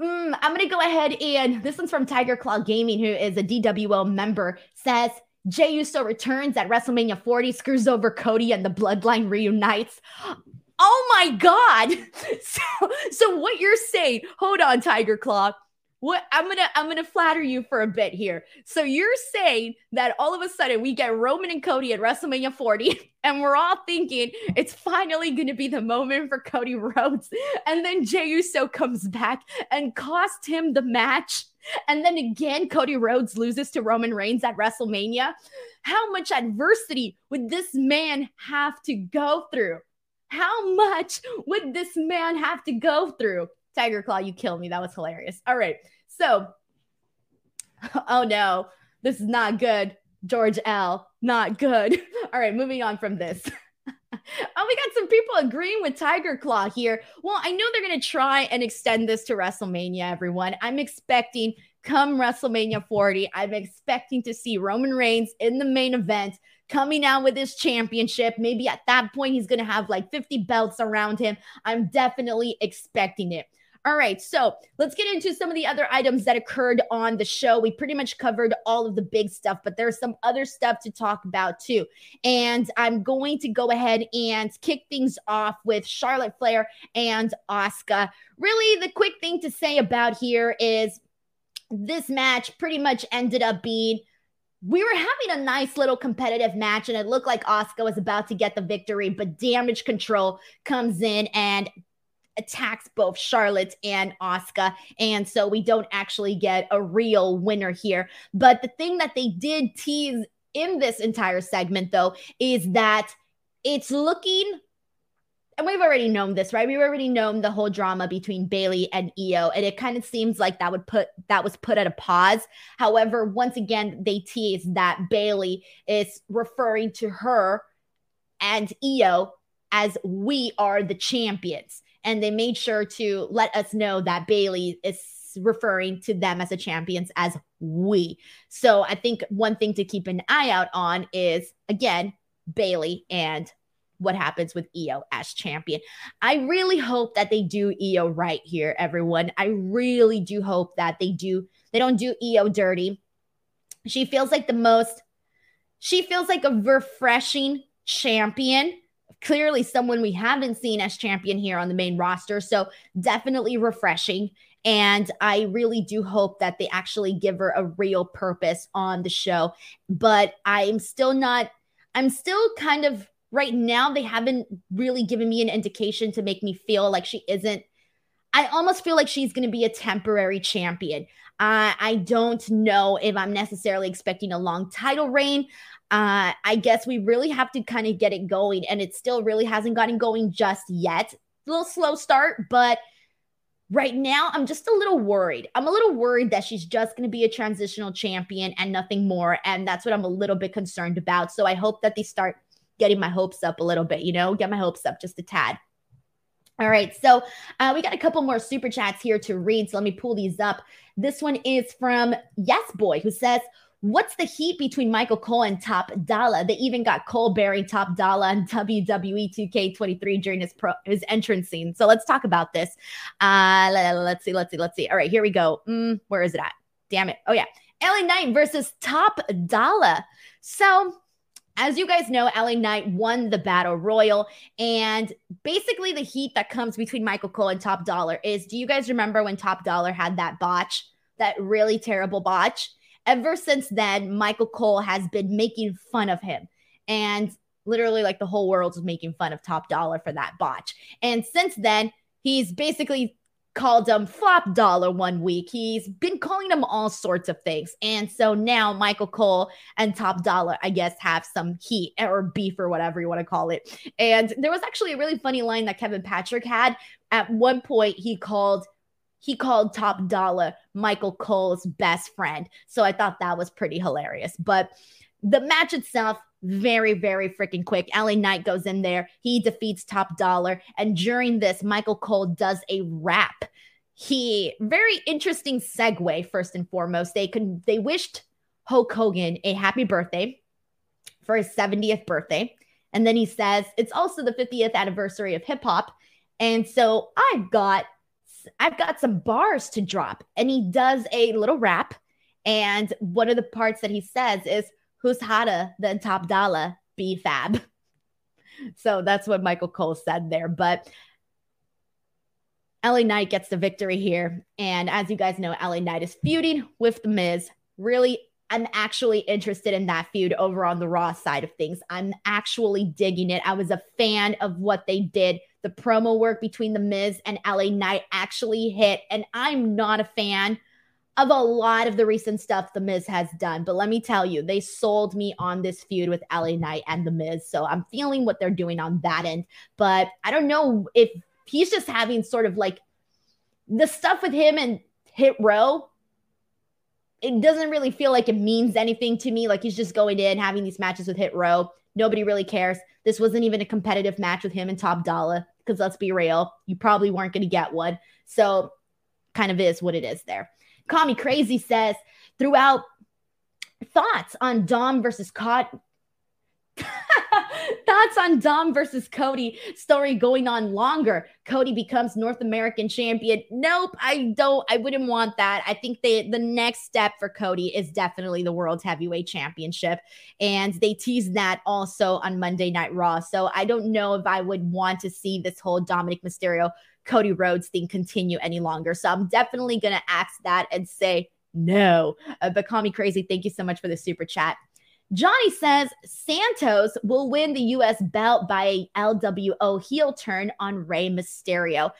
Mm, I'm going to go ahead and this one's from Tiger Claw Gaming, who is a DWO member, says, Jey Uso returns at WrestleMania 40, screws over Cody, and the bloodline reunites. Oh my God. So, so what you're saying, hold on, Tiger Claw. What I'm gonna I'm gonna flatter you for a bit here. So you're saying that all of a sudden we get Roman and Cody at WrestleMania 40, and we're all thinking it's finally gonna be the moment for Cody Rhodes, and then Jey Uso comes back and cost him the match and then again, Cody Rhodes loses to Roman Reigns at WrestleMania. How much adversity would this man have to go through? How much would this man have to go through? Tiger Claw, you kill me. That was hilarious. All right. So, oh no, this is not good. George L. Not good. All right, moving on from this. oh, we got some people agreeing with Tiger Claw here. Well, I know they're going to try and extend this to WrestleMania, everyone. I'm expecting come WrestleMania 40, I'm expecting to see Roman Reigns in the main event coming out with his championship. Maybe at that point, he's going to have like 50 belts around him. I'm definitely expecting it. All right, so let's get into some of the other items that occurred on the show. We pretty much covered all of the big stuff, but there's some other stuff to talk about too. And I'm going to go ahead and kick things off with Charlotte Flair and Asuka. Really, the quick thing to say about here is this match pretty much ended up being we were having a nice little competitive match and it looked like Asuka was about to get the victory, but damage control comes in and attacks both Charlotte and Asuka. And so we don't actually get a real winner here. But the thing that they did tease in this entire segment, though, is that it's looking and we've already known this, right? We've already known the whole drama between Bayley and Io, and it kind of seems like that would put that was put at a pause. However, once again, they tease that Bayley is referring to her and Io as we are the champions and they made sure to let us know that Bayley is referring to them as the champions as we. So I think one thing to keep an eye out on is again Bayley and what happens with Io as champion. I really hope that they do Io right here, everyone. I really do hope that they do. They don't do Io dirty. She feels like the most. She feels like a refreshing champion clearly someone we haven't seen as champion here on the main roster. So definitely refreshing. And I really do hope that they actually give her a real purpose on the show. But I'm still not, I'm still kind of right now, they haven't really given me an indication to make me feel like she isn't. I almost feel like she's going to be a temporary champion. Uh, I don't know if I'm necessarily expecting a long title reign uh, I guess we really have to kind of get it going, and it still really hasn't gotten going just yet. A little slow start, but right now I'm just a little worried. I'm a little worried that she's just going to be a transitional champion and nothing more. And that's what I'm a little bit concerned about. So I hope that they start getting my hopes up a little bit, you know, get my hopes up just a tad. All right, so uh, we got a couple more super chats here to read. So let me pull these up. This one is from Yes Boy, who says, What's the heat between Michael Cole and Top Dollar? They even got Cole bearing Top Dollar on WWE 2K23 during his pro his entrance scene. So let's talk about this. Uh, let's see, let's see, let's see. All right, here we go. Mm, where is it at? Damn it. Oh yeah, LA Knight versus Top Dollar. So as you guys know, LA Knight won the battle royal. And basically, the heat that comes between Michael Cole and Top Dollar is do you guys remember when Top Dollar had that botch, that really terrible botch? ever since then, Michael Cole has been making fun of him. And literally, like the whole world making fun of Top Dollar for that botch. And since then, he's basically called him flop dollar one week. He's been calling him all sorts of things. And so now Michael Cole and Top Dollar, I guess, have some heat or beef or whatever you want to call it. And there was actually a really funny line that Kevin Patrick had. At one point, he called he called Top Dollar Michael Cole's best friend. So I thought that was pretty hilarious. But the match itself, very, very freaking quick. LA Knight goes in there. He defeats Top Dollar. And during this, Michael Cole does a rap. He very interesting segue, first and foremost. They could they wished Hulk Hogan a happy birthday for his 70th birthday. And then he says, it's also the 50th anniversary of hip hop. And so I've got I've got some bars to drop. And he does a little rap. And one of the parts that he says is, Who's hotter than Top Dollar? B Fab. So that's what Michael Cole said there. But LA Knight gets the victory here. And as you guys know, LA Knight is feuding with The Miz. Really, I'm actually interested in that feud over on the Raw side of things. I'm actually digging it. I was a fan of what they did the promo work between The Miz and LA Knight actually hit. And I'm not a fan of a lot of the recent stuff The Miz has done. But let me tell you, they sold me on this feud with LA Knight and The Miz. So I'm feeling what they're doing on that end. But I don't know if he's just having sort of like the stuff with him and Hit Row. It doesn't really feel like it means anything to me. Like he's just going in, having these matches with Hit Row. Nobody really cares. This wasn't even a competitive match with him and Top Dollar because let's be real, you probably weren't going to get one. So, kind of is what it is there. Call Me Crazy says throughout thoughts on Dom versus Cod. Thoughts on Dom versus Cody story going on longer. Cody becomes North American champion. Nope, I don't. I wouldn't want that. I think they, the next step for Cody is definitely the World Heavyweight Championship. And they teased that also on Monday Night Raw. So I don't know if I would want to see this whole Dominic Mysterio Cody Rhodes thing continue any longer. So I'm definitely going to ask that and say no. Uh, but call me crazy. Thank you so much for the super chat. Johnny says Santos will win the US belt by a LWO heel turn on Rey Mysterio.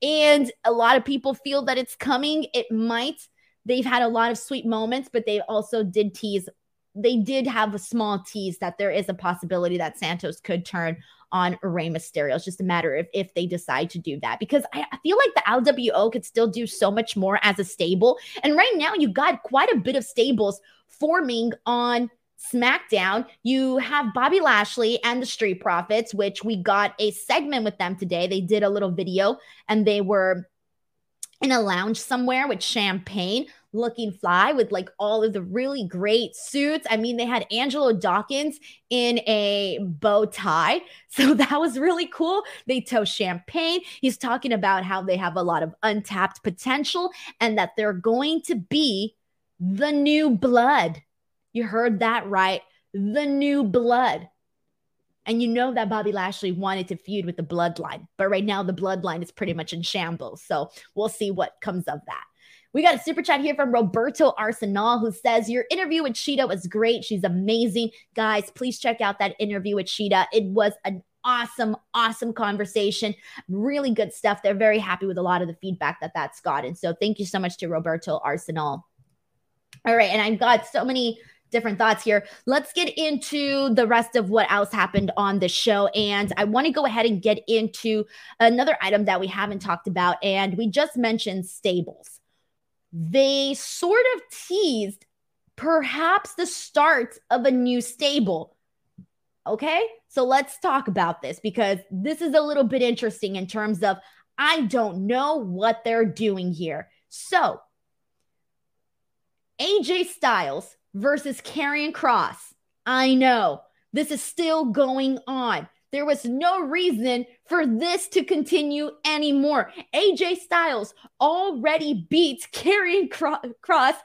And a lot of people feel that it's coming. It might. They've had a lot of sweet moments, but they also did tease. They did have a small tease that there is a possibility that Santos could turn on Rey Mysterio. It's just a matter of if they decide to do that because I, I feel like the LWO could still do so much more as a stable. And right now, you got quite a bit of stables forming on SmackDown, you have Bobby Lashley and the Street Profits, which we got a segment with them today. They did a little video and they were in a lounge somewhere with champagne looking fly with like all of the really great suits. I mean, they had Angelo Dawkins in a bow tie. So that was really cool. They tow champagne. He's talking about how they have a lot of untapped potential and that they're going to be the new blood you heard that right. The new blood. And you know that Bobby Lashley wanted to feud with the bloodline, but right now the bloodline is pretty much in shambles. So we'll see what comes of that. We got a super chat here from Roberto Arsenal who says, Your interview with Shida was great. She's amazing. Guys, please check out that interview with Shida. It was an awesome, awesome conversation. Really good stuff. They're very happy with a lot of the feedback that that's gotten. So thank you so much to Roberto Arsenal. All right. And I've got so many different thoughts here. Let's get into the rest of what else happened on the show. And I want to go ahead and get into another item that we haven't talked about. And we just mentioned stables. They sort of teased perhaps the start of a new stable. Okay. So let's talk about this because this is a little bit interesting in terms of I don't know what they're doing here. So, AJ Styles versus Karrion Kross. I know this is still going on. There was no reason for this to continue anymore. AJ Styles already beat Karrion Kross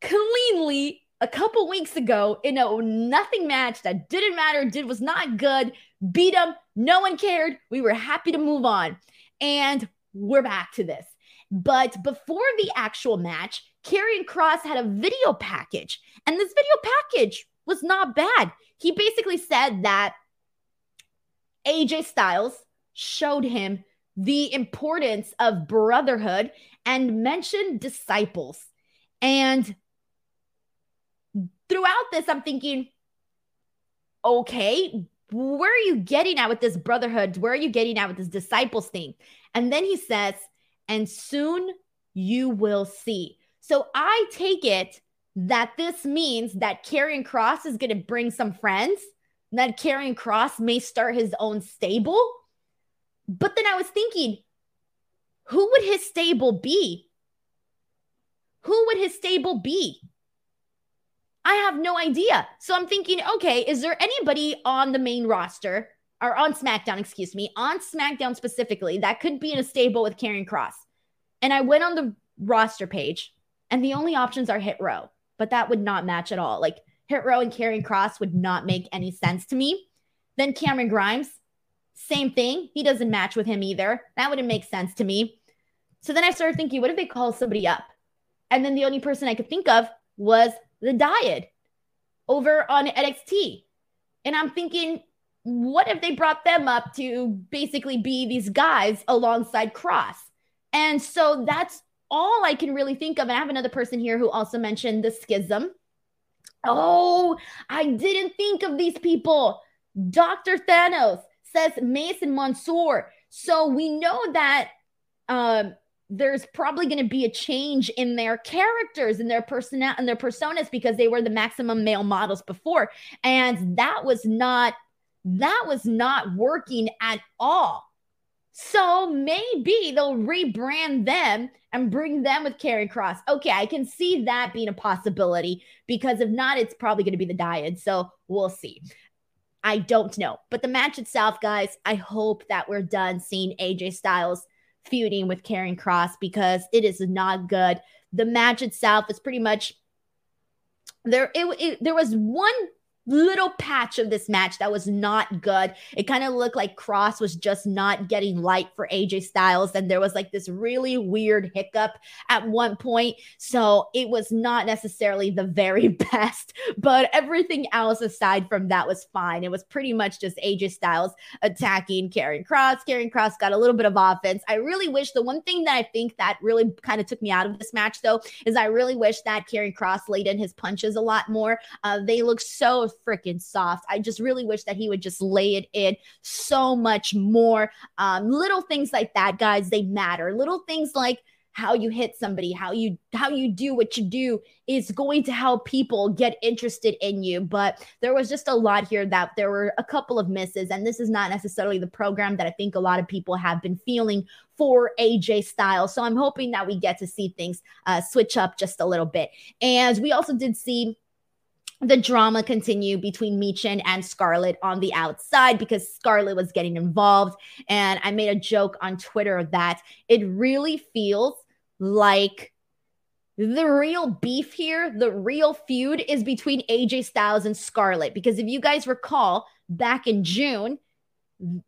cleanly a couple weeks ago in a nothing match that didn't matter, did was not good. Beat him. No one cared. We were happy to move on. And we're back to this. But before the actual match, Karrion Kross had a video package, and this video package was not bad. He basically said that AJ Styles showed him the importance of brotherhood and mentioned disciples. And throughout this, I'm thinking, okay, where are you getting at with this brotherhood? Where are you getting at with this disciples thing? And then he says, and soon you will see. So I take it that this means that Karrion Kross is going to bring some friends, that Karrion Kross may start his own stable. But then I was thinking, who would his stable be? Who would his stable be? I have no idea. So I'm thinking, okay, is there anybody on the main roster or on SmackDown, excuse me, on SmackDown specifically that could be in a stable with Karrion Kross? And I went on the roster page and the only options are Hit Row, but that would not match at all. Like Hit Row and Karrion Kross would not make any sense to me. Then Cameron Grimes, same thing. He doesn't match with him either. That wouldn't make sense to me. So then I started thinking, what if they call somebody up? And then the only person I could think of was the Dyad over on NXT. And I'm thinking, what if they brought them up to basically be these guys alongside Kross? And so that's all I can really think of, and I have another person here who also mentioned the schism. Oh, I didn't think of these people. Dr. Thanos says Mace and Mansoor. So we know that um, there's probably going to be a change in their characters and their persona and their personas because they were the maximum male models before and that was not that was not working at all so maybe they'll rebrand them and bring them with Karrion Kross. Okay, I can see that being a possibility because if not, it's probably going to be the Dyad. So we'll see. I don't know. But the match itself, guys, I hope that we're done seeing AJ Styles feuding with Karrion Kross because it is not good. The match itself is pretty much there. It, it there was one little patch of this match that was not good. It kind of looked like Kross was just not getting light for AJ Styles. And there was like this really weird hiccup at one point. So it was not necessarily the very best, but everything else aside from that was fine. It was pretty much just AJ Styles attacking Karrion Kross. Karrion Kross got a little bit of offense. I really wish the one thing that I think that really kind of took me out of this match though is I really wish that Karrion Kross laid in his punches a lot more. Uh, they look so freaking soft. I just really wish that he would just lay it in so much more. Um, little things like that, guys, they matter. Little things like how you hit somebody how you how you do what you do is going to help people get interested in you but there was just a lot here that there were a couple of misses and this is not necessarily the program that i think a lot of people have been feeling for aj styles so i'm hoping that we get to see things uh, switch up just a little bit and we also did see the drama continue between Michin and Scarlett on the outside because Scarlett was getting involved. And I made a joke on Twitter that it really feels like the real beef here, the real feud is between AJ Styles and Scarlett. Because if you guys recall, back in June,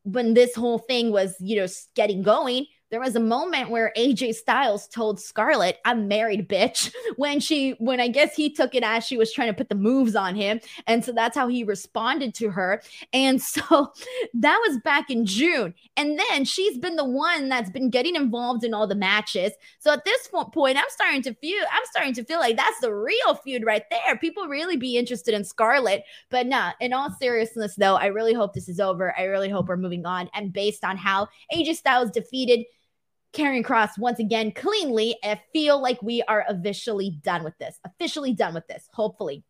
when this whole thing was, you know, getting going, there was a moment where AJ Styles told Scarlett, "I'm married, bitch." When she, when I guess he took it as she was trying to put the moves on him, and so that's how he responded to her. And so that was back in June, and then she's been the one that's been getting involved in all the matches. So at this point, I'm starting to feel, I'm starting to feel like that's the real feud right there. People really be interested in Scarlett, but nah. In all seriousness, though, I really hope this is over. I really hope we're moving on. And based on how AJ Styles defeated Karrion Kross once again cleanly. I feel like we are officially done with this. Officially done with this, hopefully.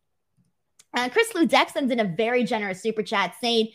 Uh, Chris Ludeck sends in a very generous super chat saying,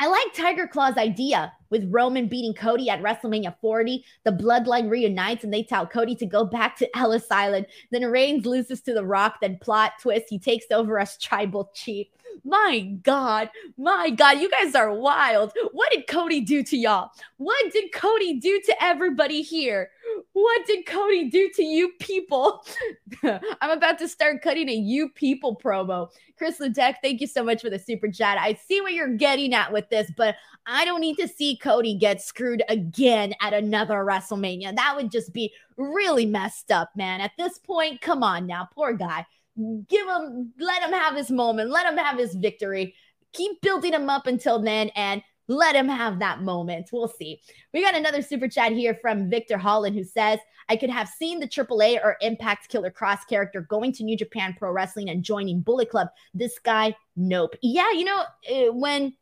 I like Tiger Claw's idea with Roman beating Cody at WrestleMania 40. The bloodline reunites and they tell Cody to go back to Ellis Island. Then Reigns loses to The Rock. Then plot twist, he takes over as tribal chief. My God, my God, you guys are wild. What did Cody do to y'all? What did Cody do to everybody here? What did Cody do to you people? I'm about to start cutting a you people promo. Chris Ludeck, thank you so much for the super chat. I see what you're getting at with this, but I don't need to see Cody get screwed again at another WrestleMania. That would just be really messed up, man. At this point, come on now, poor guy give him, let him have his moment, let him have his victory. Keep building him up until then and let him have that moment. We'll see. We got another super chat here from Victor Holland who says, I could have seen the AAA or Impact Killer Kross character going to New Japan Pro Wrestling and joining Bullet Club. This guy, nope. Yeah, you know, eh, when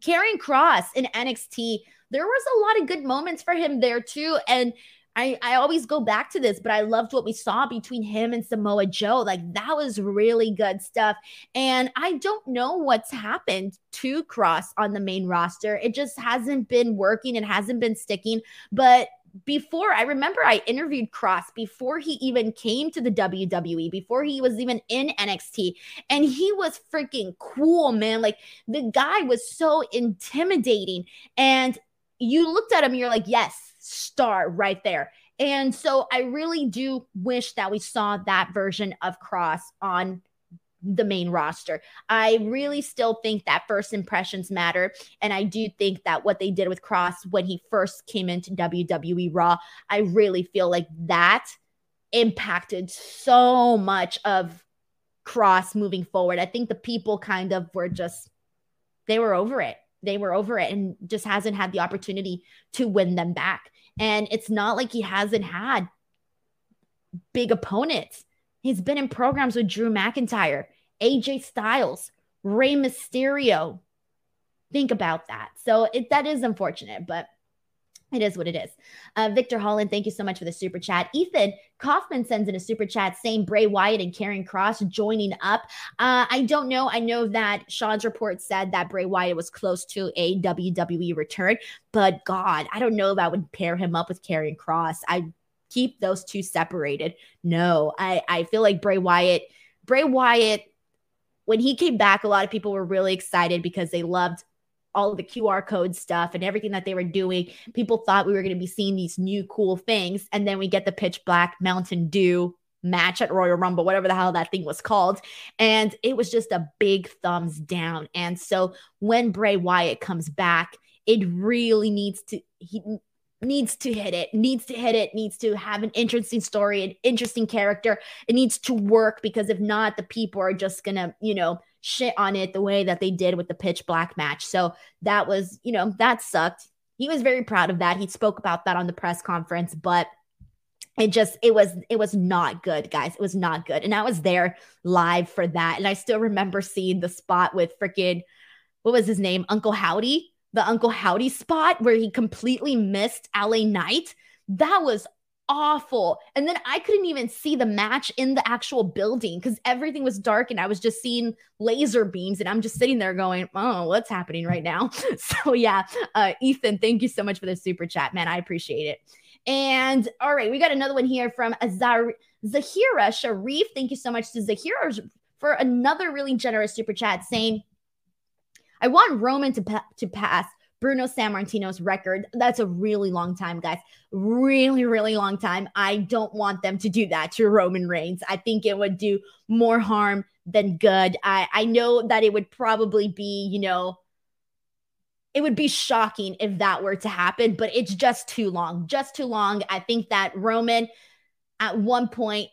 Karrion Kross in NXT, there was a lot of good moments for him there too. And I, I always go back to this, but I loved what we saw between him and Samoa Joe. Like that was really good stuff. And I don't know what's happened to Kross on the main roster. It just hasn't been working. It hasn't been sticking. But before I remember I interviewed Kross before he even came to the WWE, before he was even in NXT, and he was freaking cool, man. Like the guy was so intimidating. And you looked at him, you're like, yes, star right there. And so I really do wish that we saw that version of Kross on the main roster. I really still think that first impressions matter. And I do think that what they did with Kross when he first came into WWE Raw, I really feel like that impacted so much of Kross moving forward. I think the people kind of were just, they were over it. They were over it and just hasn't had the opportunity to win them back. And it's not like he hasn't had big opponents. He's been in programs with Drew McIntyre, AJ Styles, Rey Mysterio. Think about that. So it, that is unfortunate, but it is what it is. Uh, Victor Holland, thank you so much for the super chat. Ethan Kaufman sends in a super chat saying Bray Wyatt and Karrion Kross joining up. Uh, I don't know. I know that Sean's report said that Bray Wyatt was close to a WWE return, but God, I don't know if I would pair him up with Karrion Kross. I keep those two separated. No, I, I feel like Bray Wyatt, Bray Wyatt, when he came back, a lot of people were really excited because they loved all the QR code stuff and everything that they were doing. People thought we were going to be seeing these new cool things. And then we get the pitch black Mountain Dew match at Royal Rumble, whatever the hell that thing was called. And it was just a big thumbs down. And so when Bray Wyatt comes back, it really needs to, he needs to hit it, needs to hit it, needs to have an interesting story, an interesting character. It needs to work because if not, the people are just to, you know, shit on it the way that they did with the pitch black match. So that was, you know, that sucked. He was very proud of that. He spoke about that on the press conference, but it just it was it was not good guys it was not good and i was there live for that and i still remember seeing the spot with freaking what was his name uncle howdy the uncle howdy spot where he completely missed la knight that was awful. And then I couldn't even see the match in the actual building because everything was dark and I was just seeing laser beams and I'm just sitting there going, oh, what's happening right now? so, yeah, uh, Ethan, thank you so much for the super chat, man. I appreciate it. And all right, we got another one here from Zahira Sharif. Thank you so much to Zahira for another really generous super chat saying, I want Roman to, pa- to pass Bruno Sammartino's record. That's a really long time, guys. Really, really long time. I don't want them to do that to Roman Reigns. I think it would do more harm than good. I, I know that it would probably be, you know, it would be shocking if that were to happen, but it's just too long, just too long. I think that Roman at one point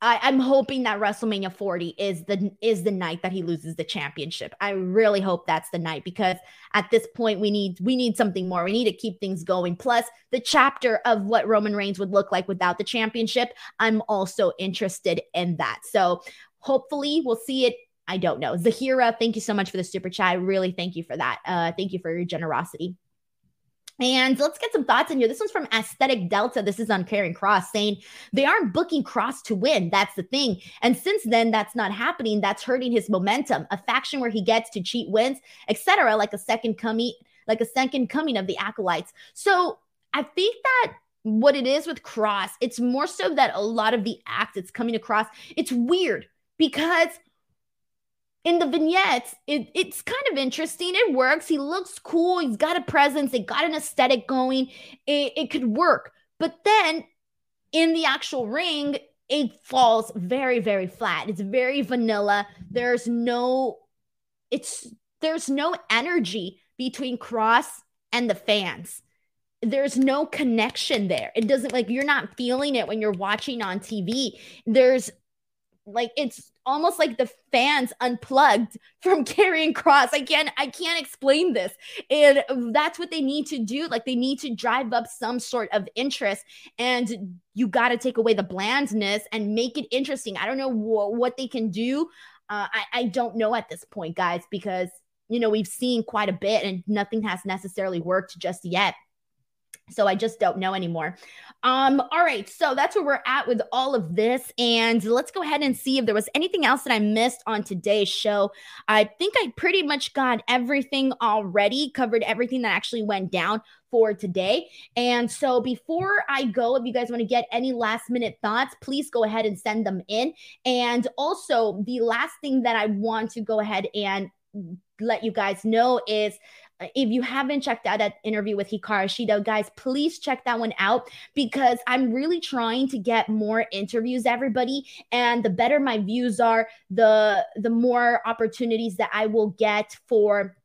I, I'm hoping that WrestleMania 40 is the is the night that he loses the championship. I really hope that's the night because at this point we need we need something more. We need to keep things going. Plus the chapter of what Roman Reigns would look like without the championship. I'm also interested in that. So hopefully we'll see it. I don't know. Zahira, thank you so much for the super chat. I really thank you for that. Uh, thank you for your generosity. And let's get some thoughts in here. This one's from Aesthetic Delta. This is on Karrion Kross saying they aren't booking Kross to win. That's the thing. And since then, that's not happening. That's hurting his momentum. A faction where he gets to cheat wins, etc., like a second coming, like a second coming of the acolytes. So I think that what it is with Kross, it's more so that a lot of the acts it's coming across, it's weird because in the vignettes, it, it's kind of interesting. It works. He looks cool. He's got a presence. It got an aesthetic going. It, it could work. But then in the actual ring, it falls very, very flat. It's very vanilla. There's no, it's, there's no energy between Kross and the fans. There's no connection there. It doesn't like you're not feeling it when you're watching on TV. There's like it's almost like the fans unplugged from Karrion Kross I can't I can't explain this. And that's what they need to do. Like they need to drive up some sort of interest and you got to take away the blandness and make it interesting. I don't know wh- what they can do. Uh, I, I don't know at this point, guys, because you know we've seen quite a bit and nothing has necessarily worked just yet. So I just don't know anymore. Um, all right, so that's where we're at with all of this. And let's go ahead and see if there was anything else that I missed on today's show. I think I pretty much got everything already, covered everything that actually went down for today. And so before I go, if you guys want to get any last minute thoughts, please go ahead and send them in. And also, the last thing that I want to go ahead and let you guys know is if you haven't checked out that interview with Hikaru Shida, guys, please check that one out because I'm really trying to get more interviews, everybody. And the better my views are, the the more opportunities that I will get for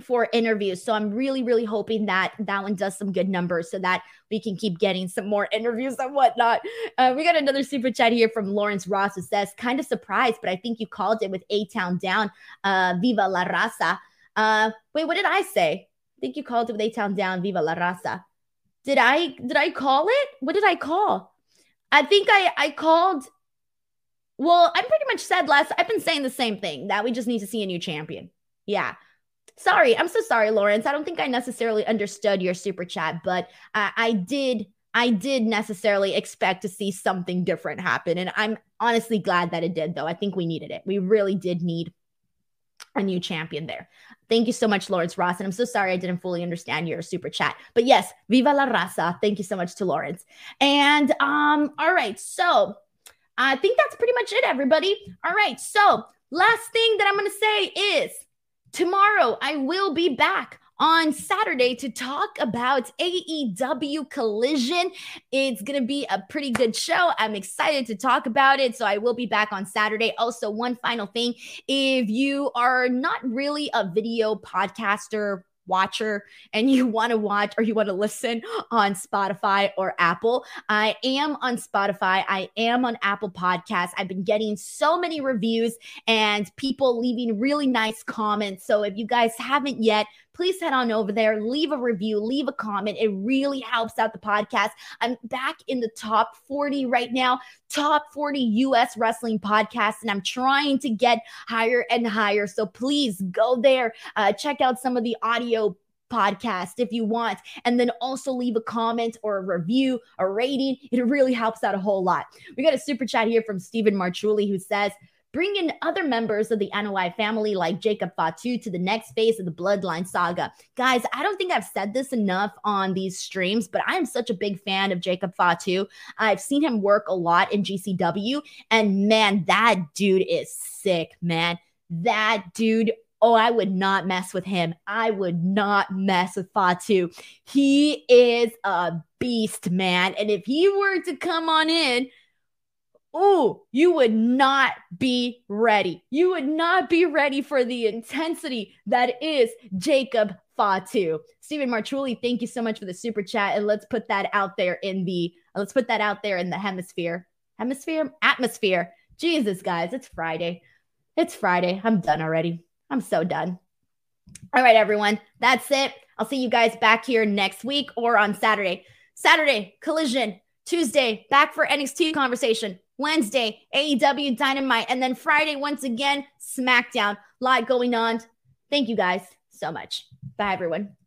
for interviews. So I'm really, really hoping that that one does some good numbers so that we can keep getting some more interviews and whatnot. Uh, we got another super chat here from Lawrence Ross who says, kind of surprised, but I think you called it with A Town Down. Uh, Viva la Raza. Uh, wait, what did I say? I think you called it Town Down, Viva la Raza. Did I did I call it? What did I call? I think I I called. Well, I'm pretty much said last. I've been saying the same thing that we just need to see a new champion. Yeah. Sorry, I'm so sorry, Lawrence. I don't think I necessarily understood your super chat, but I, I did. I did necessarily expect to see something different happen, and I'm honestly glad that it did. Though I think we needed it. We really did need a new champion there. Thank you so much, Lawrence Ross. And I'm so sorry I didn't fully understand your super chat. But yes, viva la raza. Thank you so much to Lawrence. And um, all right, so I think that's pretty much it, everybody. All right, so last thing that I'm gonna say is tomorrow I will be back on Saturday to talk about AEW Collision. It's going to be a pretty good show. I'm excited to talk about it. So I will be back on Saturday. Also, one final thing if you are not really a video podcaster, watcher and you want to watch or you want to listen on Spotify or Apple, I am on Spotify. I am on Apple Podcasts. I've been getting so many reviews and people leaving really nice comments. So if you guys haven't yet, please head on over there, leave a review, leave a comment. It really helps out the podcast. I'm back in the top 40 right now, top 40 US wrestling podcasts, and I'm trying to get higher and higher. So please go there, uh, check out some of the audio podcast if you want, and then also leave a comment or a review, a rating. It really helps out a whole lot. We got a super chat here from Stephen Marchuli who says, Bring in other members of the Anoa'i family like Jacob Fatu to the next phase of the Bloodline saga. Guys, I don't think I've said this enough on these streams, but I am such a big fan of Jacob Fatu. I've seen him work a lot in GCW, and man, that dude is sick, man. That dude Oh, I would not mess with him. I would not mess with Fatu. He is a beast, man. And if he were to come on in, oh, you would not be ready. You would not be ready for the intensity that is Jacob Fatu. Stephen Marchuli, thank you so much for the super chat. And let's put that out there in the let's put that out there in the hemisphere. Hemisphere? Atmosphere. Jesus, guys, it's Friday. It's Friday. I'm done already. I'm so done. All right, everyone. That's it. I'll see you guys back here next week or on Saturday. Saturday, collision. Tuesday, back for NXT conversation. Wednesday, AEW Dynamite. And then Friday, once again, SmackDown. A lot going on. Thank you guys so much. Bye, everyone.